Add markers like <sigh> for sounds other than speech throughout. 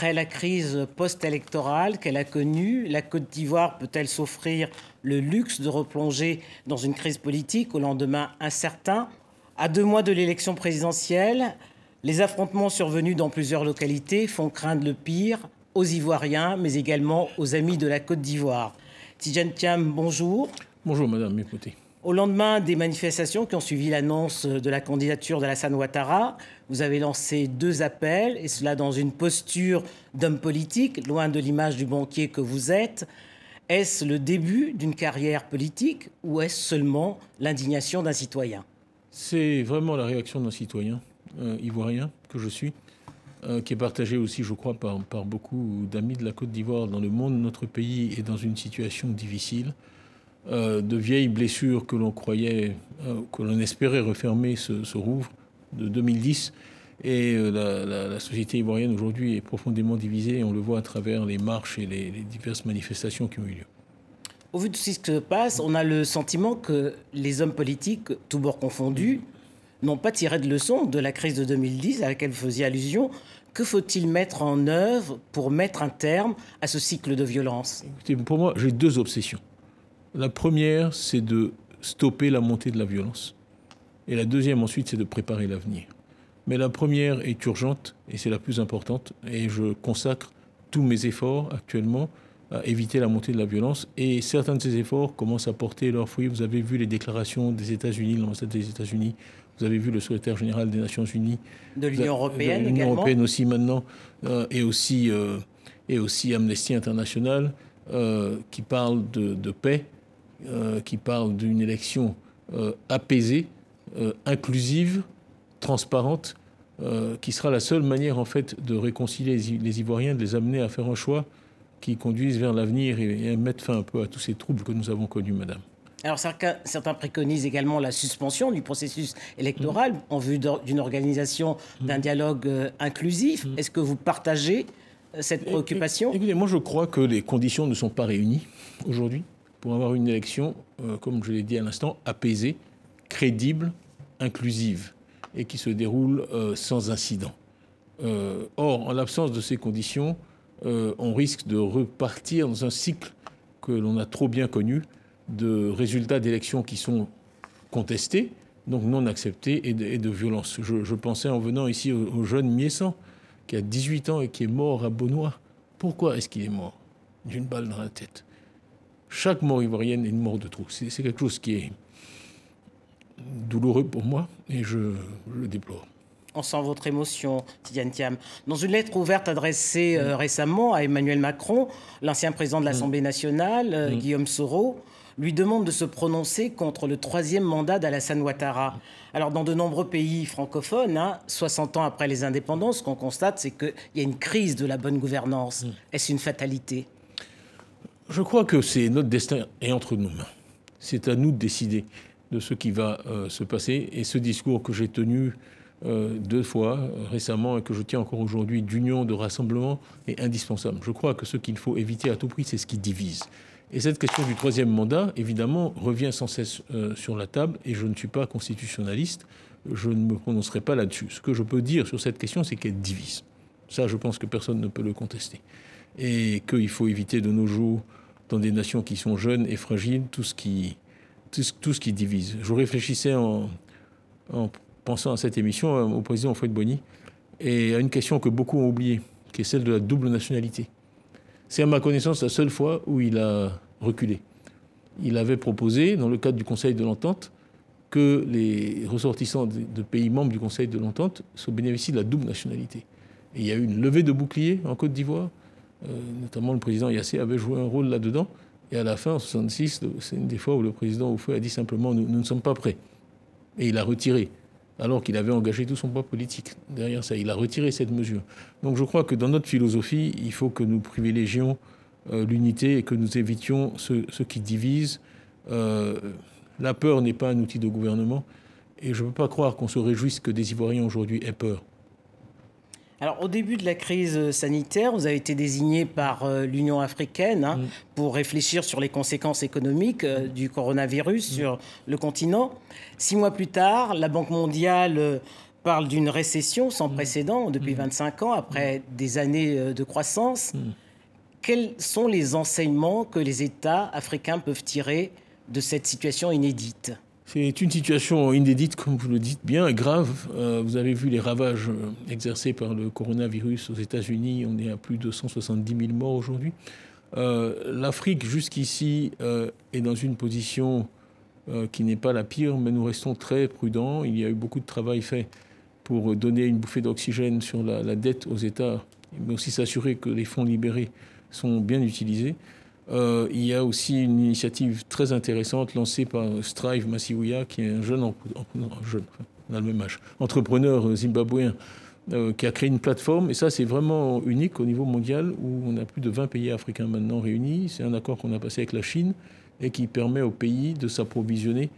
après la crise post-électorale qu'elle a connue, la Côte d'Ivoire peut-elle s'offrir le luxe de replonger dans une crise politique au lendemain incertain? À deux mois de l'élection présidentielle, les affrontements survenus dans plusieurs localités font craindre le pire aux Ivoiriens, mais également aux amis de la Côte d'Ivoire. Tidjane Thiam, bonjour. Bonjour, madame, écoutez. Au lendemain des manifestations qui ont suivi l'annonce de la candidature d'Alassane Ouattara, vous avez lancé deux appels, et cela dans une posture d'homme politique, loin de l'image du banquier que vous êtes. Est-ce le début d'une carrière politique ou est-ce seulement l'indignation d'un citoyen? C'est vraiment la réaction d'un citoyen euh, ivoirien que je suis, euh, qui est partagée aussi, je crois, par, par beaucoup d'amis de la Côte d'Ivoire dans le monde. Notre pays est dans une situation difficile. Euh, de vieilles blessures que l'on croyait, euh, que l'on espérait refermer se, se, rouvrent de 2010. Et euh, la, société ivoirienne aujourd'hui est profondément divisée on le voit à travers les marches et les, diverses manifestations qui ont eu lieu. Au vu de ce qui se passe, on a le sentiment que les hommes politiques, tous bords confondus, n'ont pas tiré de leçon de la crise de 2010 à laquelle vous faisiez allusion. Que faut-il mettre en œuvre pour mettre un terme à ce cycle de violence? Écoutez, Pour moi, j'ai deux obsessions. La première, c'est de stopper la montée de la violence. Et la deuxième, ensuite, c'est de préparer l'avenir. Mais la première est urgente et c'est la plus importante. Et je consacre tous mes efforts actuellement à éviter la montée de la violence. Et certains de ces efforts commencent à porter leurs fruits. Vous avez vu les déclarations des États-Unis, l'ambassade des États-Unis. Vous avez vu le secrétaire général des Nations Unies. De l'Union européenne également. L'Union européenne aussi maintenant. Euh, et, aussi, euh, et aussi Amnesty International euh, qui parle de, de paix euh, qui parle d'une élection euh, apaisée, euh, inclusive, transparente, qui sera la seule manière en fait de réconcilier les Ivoiriens, de les amener à faire un choix qui conduise vers l'avenir et, et mettre fin un peu à tous ces troubles que nous avons connus, Madame. Alors certains, certains, préconisent également la suspension du processus électoral en vue d'une organisation d'un dialogue inclusif. Est-ce que vous partagez cette préoccupation? Écoutez, moi je crois que les conditions ne sont pas réunies aujourd'hui pour avoir une élection, euh, comme je l'ai dit à l'instant, apaisée, crédible, inclusive et qui se déroule euh, sans incident. Euh, or, en l'absence de ces conditions, on risque de repartir dans un cycle que l'on a trop bien connu de résultats d'élections qui sont contestés, donc non acceptés, et de, et de violence. Je, pensais en venant ici au, au jeune Miessan, qui a 18 ans et qui est mort à Beaunois. Pourquoi est-ce qu'il est mort? D'une balle dans la tête chaque mort ivoirienne est une mort de trop. C'est quelque chose qui est douloureux pour moi et je, je le déplore. On sent votre émotion, Tidiane Thiam. Dans une lettre ouverte adressée euh, récemment à Emmanuel Macron, l'ancien président de l'Assemblée nationale, euh, mmh. Guillaume Soro, lui demande de se prononcer contre le troisième mandat d'Alassane Ouattara. Alors, dans de nombreux pays francophones, hein, 60 ans après les indépendances, ce qu'on constate, c'est qu'il y a une crise de la bonne gouvernance. Est-ce une fatalité? Je crois que c'est notre destin est entre nos mains. C'est à nous de décider de ce qui va euh, se passer. Et ce discours que j'ai tenu euh, deux fois euh, récemment et que je tiens encore aujourd'hui d'union, de rassemblement est indispensable. Je crois que ce qu'il faut éviter à tout prix, c'est ce qui divise. Et cette question du troisième mandat, évidemment, revient sans cesse sur la table et je ne suis pas constitutionnaliste. Je ne me prononcerai pas là-dessus. Ce que je peux dire sur cette question, c'est qu'elle divise. Ça, je pense que personne ne peut le contester. Et qu'il faut éviter de nos jours dans des nations qui sont jeunes et fragiles, tout ce qui, tout, ce qui divise. Je réfléchissais en, en, pensant à cette émission euh, au président Fouad Bonny et à une question que beaucoup ont oubliée, qui est celle de la double nationalité. C'est à ma connaissance la seule fois où il a reculé. Il avait proposé, dans le cadre du Conseil de l'entente, que les ressortissants de pays membres du Conseil de l'entente se bénéficient de la double nationalité. Et il y a eu une levée de bouclier en Côte d'Ivoire, notamment le président Yassé avait joué un rôle là-dedans. Et à la fin, en 66, c'est une des fois où le président Oufoué a dit simplement nous, ne sommes pas prêts. Et il a retiré, alors qu'il avait engagé tout son poids politique derrière ça. Il a retiré cette mesure. Donc je crois que dans notre philosophie, il faut que nous privilégions euh, l'unité et que nous évitions ce, ce qui divise. Euh, la peur n'est pas un outil de gouvernement. Et je ne peux pas croire qu'on se réjouisse que des Ivoiriens aujourd'hui aient peur. Alors, au début de la crise sanitaire, vous avez été désigné par euh, l'Union africaine hein, mmh. pour réfléchir sur les conséquences économiques euh, du coronavirus mmh. sur le continent. Six mois plus tard, la Banque mondiale euh, parle d'une récession sans précédent depuis 25 ans, après des années de croissance. Quels sont les enseignements que les États africains peuvent tirer de cette situation inédite? C'est une situation inédite, comme vous le dites bien, grave. Euh, vous avez vu les ravages euh, exercés par le coronavirus aux États-Unis. On est à plus de 170 000 morts aujourd'hui. Euh, L'Afrique, jusqu'ici, est dans une position qui n'est pas la pire, mais nous restons très prudents. Il y a eu beaucoup de travail fait pour donner une bouffée d'oxygène sur la, la, dette aux États, mais aussi s'assurer que les fonds libérés sont bien utilisés. Euh, il y a aussi une initiative très intéressante lancée par Strive Masiwia, qui est un jeune, entrepreneur zimbabwéen, euh, qui a créé une plateforme. Et ça, c'est vraiment unique au niveau mondial, où on a plus de 20 pays africains maintenant réunis. C'est un accord qu'on a passé avec la Chine et qui permet au pays de s'approvisionner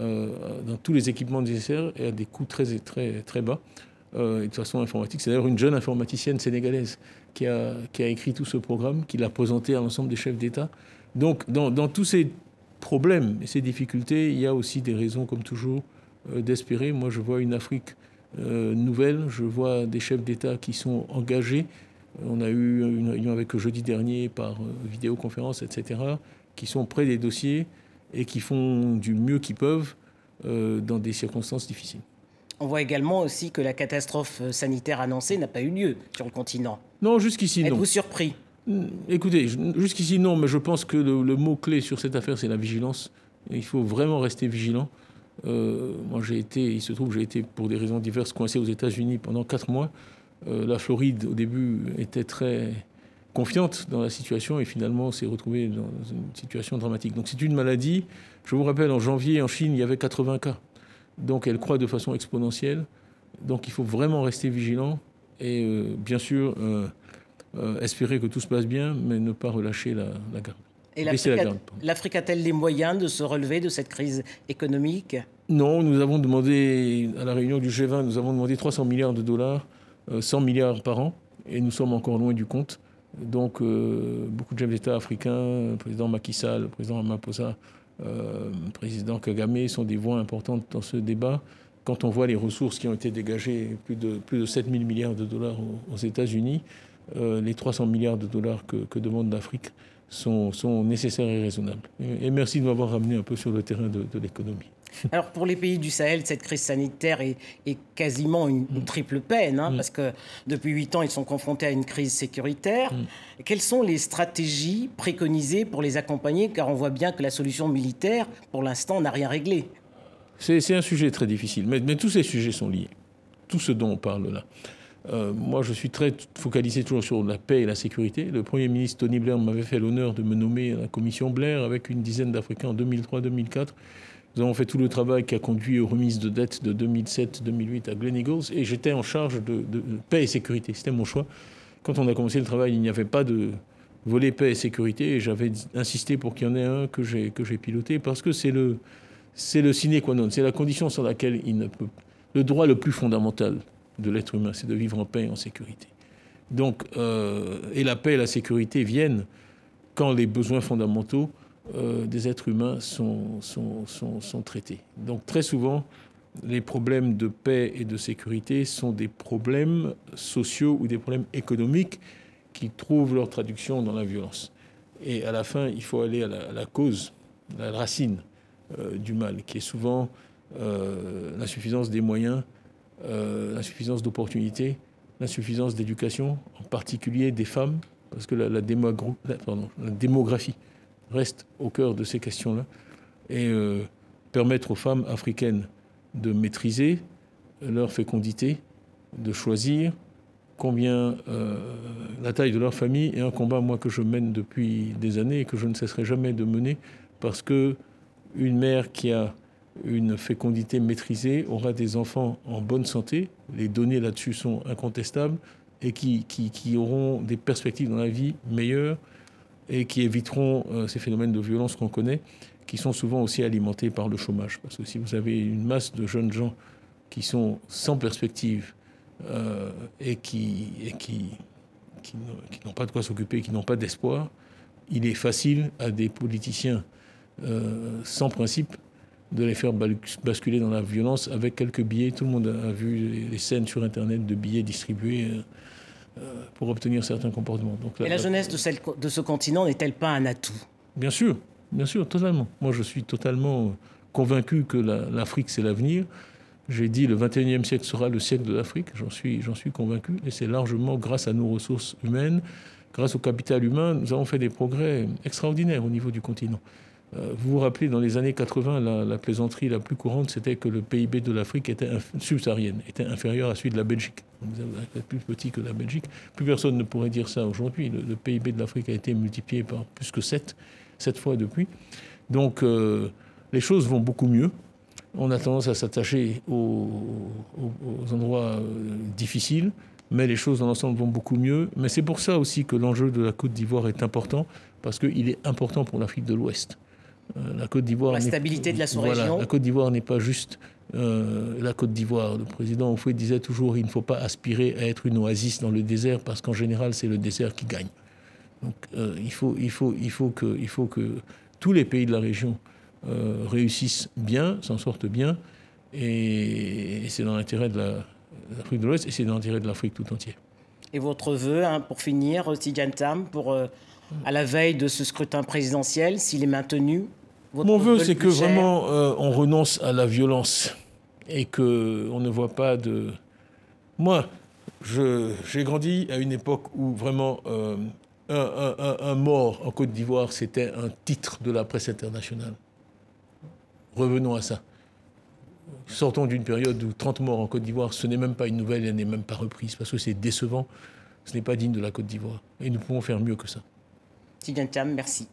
euh, dans tous les équipements nécessaires et à des coûts très, très, très bas. et de façon informatique. C'est d'ailleurs une jeune informaticienne sénégalaise qui a, écrit tout ce programme, qui l'a présenté à l'ensemble des chefs d'État. Donc, dans, dans, tous ces problèmes et ces difficultés, il y a aussi des raisons, comme toujours, euh, d'espérer. Moi, je vois une Afrique euh, nouvelle, je vois des chefs d'État qui sont engagés. On a eu une réunion avec eux jeudi dernier par euh, vidéoconférence, etc., qui sont près des dossiers et qui font du mieux qu'ils peuvent dans des circonstances difficiles. On voit également aussi que la catastrophe sanitaire annoncée n'a pas eu lieu sur le continent. Non, jusqu'ici, non. Êtes-vous surpris hmm, Écoutez, jusqu'ici, non, mais je pense que le, mot-clé sur cette affaire, c'est la vigilance. il faut vraiment rester vigilant. Euh, moi, j'ai été, il se trouve, j'ai été pour des raisons diverses coincé aux États-Unis pendant quatre mois. Euh, la Floride, au début, était très confiante dans la situation et finalement s'est retrouvée dans une situation dramatique. Donc c'est une maladie. Je vous rappelle, en janvier, en Chine, il y avait 80 cas. Donc elle croît de façon exponentielle. Donc il faut vraiment rester vigilant et euh, bien sûr euh, euh, espérer que tout se passe bien, mais ne pas relâcher la, garde. Et l'Afrique a-t-elle les moyens de se relever de cette crise économique? Non, nous avons demandé, à la réunion du G20, nous avons demandé 300 milliards de dollars, 100 milliards par an, et nous sommes encore loin du compte. Donc, beaucoup de chefs d'État africains, le président Macky Sall, le président Ramaphosa, euh, le président Kagame sont des voix importantes dans ce débat. Quand on voit les ressources qui ont été dégagées, plus de, plus de 7 000 milliards de dollars aux, États-Unis, euh, les 300 milliards de dollars que, demande l'Afrique sont, sont, nécessaires et raisonnables. Et, merci de m'avoir ramené un peu sur le terrain de l'économie. <laughs> Alors pour les pays du Sahel, cette crise sanitaire est, quasiment une, mm. triple peine, hein, mm. parce que depuis huit ans, ils sont confrontés à une crise sécuritaire. Mm. Quelles sont les stratégies préconisées pour les accompagner? Car on voit bien que la solution militaire, pour l'instant, n'a rien réglé. C'est un sujet très difficile, mais, tous ces sujets sont liés. Tout ce dont on parle là. Euh, moi, je suis très focalisé toujours sur la paix et la sécurité. Le Premier ministre Tony Blair m'avait fait l'honneur de me nommer à la commission Blair avec une dizaine d'Africains en 2003-2004. Nous avons fait tout le travail qui a conduit aux remises de dettes de 2007-2008 à Glen Eagles et j'étais en charge de, paix et sécurité. C'était mon choix. Quand on a commencé le travail, il n'y avait pas de volet paix et sécurité et j'avais insisté pour qu'il y en ait un que j'ai piloté parce que c'est le, c'est le sine qua non, c'est la condition sur laquelle il ne peut. Le droit le plus fondamental de l'être humain, c'est de vivre en paix et en sécurité. Donc, euh, et la paix et la sécurité viennent quand les besoins fondamentaux euh, des êtres humains sont, sont, sont, traités. Donc très souvent, les problèmes de paix et de sécurité sont des problèmes sociaux ou des problèmes économiques qui trouvent leur traduction dans la violence. Et à la fin, il faut aller à la, cause, à la racine du mal, qui est souvent euh, l'insuffisance des moyens, l'insuffisance d'opportunités, l'insuffisance d'éducation, en particulier des femmes, parce que la, démographie reste au cœur de ces questions-là. Et euh, permettre aux femmes africaines de maîtriser leur fécondité, de choisir combien euh, la taille de leur famille est un combat moi que je mène depuis des années et que je ne cesserai jamais de mener parce que une mère qui a une fécondité maîtrisée aura des enfants en bonne santé, les données là-dessus sont incontestables et qui, auront des perspectives dans la vie meilleures et qui éviteront euh, ces phénomènes de violence qu'on connaît, qui sont souvent aussi alimentés par le chômage. Parce que si vous avez une masse de jeunes gens qui sont sans perspective euh, et qui, et qui, qui n'ont pas de quoi s'occuper, qui n'ont pas d'espoir, il est facile à des politiciens euh, sans principe de les faire basculer dans la violence avec quelques billets. Tout le monde a vu les scènes sur Internet de billets distribués euh, pour obtenir certains comportements. Donc, Et la, jeunesse de, de ce continent n'est-elle pas un atout? Bien sûr, bien sûr, totalement. Moi, je suis totalement convaincu que l'Afrique, c'est l'avenir. J'ai dit le 21e siècle sera le siècle de l'Afrique, j'en suis, suis convaincu, et c'est largement grâce à nos ressources humaines, grâce au capital humain, nous avons fait des progrès extraordinaires au niveau du continent. Euh, vous vous rappelez, dans les années 80, la, plaisanterie la plus courante, c'était que le PIB de l'Afrique était subsaharienne était inférieur à celui de la Belgique. Plus petit que la Belgique. Plus personne ne pourrait dire ça aujourd'hui. Le, PIB de l'Afrique a été multiplié par plus que 7, 7 fois depuis. Donc euh, les choses vont beaucoup mieux. On a tendance à s'attacher aux, endroits euh, difficiles, mais les choses dans l'ensemble vont beaucoup mieux. Mais c'est pour ça aussi que l'enjeu de la Côte d'Ivoire est important, parce qu'il est important pour l'Afrique de l'Ouest. Euh, la Côte d'Ivoire. La stabilité de la sous-région. la Côte d'Ivoire n'est pas juste euh, la Côte d'Ivoire. Le président Oufoué disait toujours il ne faut pas aspirer à être une oasis dans le désert parce qu'en général c'est le désert qui gagne. Donc il, faut, il, faut, il, faut que, il faut que tous les pays de la région euh, réussissent bien, s'en sortent bien. Et, c'est dans l'intérêt de l'Afrique de l'Ouest et c'est dans l'intérêt de l'Afrique tout entière. Et votre vœu, hein, pour finir, Tidiane Tam, pour, euh, à la veille de ce scrutin présidentiel, s'il est maintenu Mon vœu, c'est que vraiment euh, on renonce à la violence et qu'on ne voit pas de. Moi, j'ai grandi à une époque où vraiment un, un, mort en Côte d'Ivoire, c'était un titre de la presse internationale. Revenons à ça. Sortons d'une période où 30 morts en Côte d'Ivoire, ce n'est même pas une nouvelle, elle n'est même pas reprise, parce que c'est décevant, ce n'est pas digne de la Côte d'Ivoire. Et nous pouvons faire mieux que ça. Merci.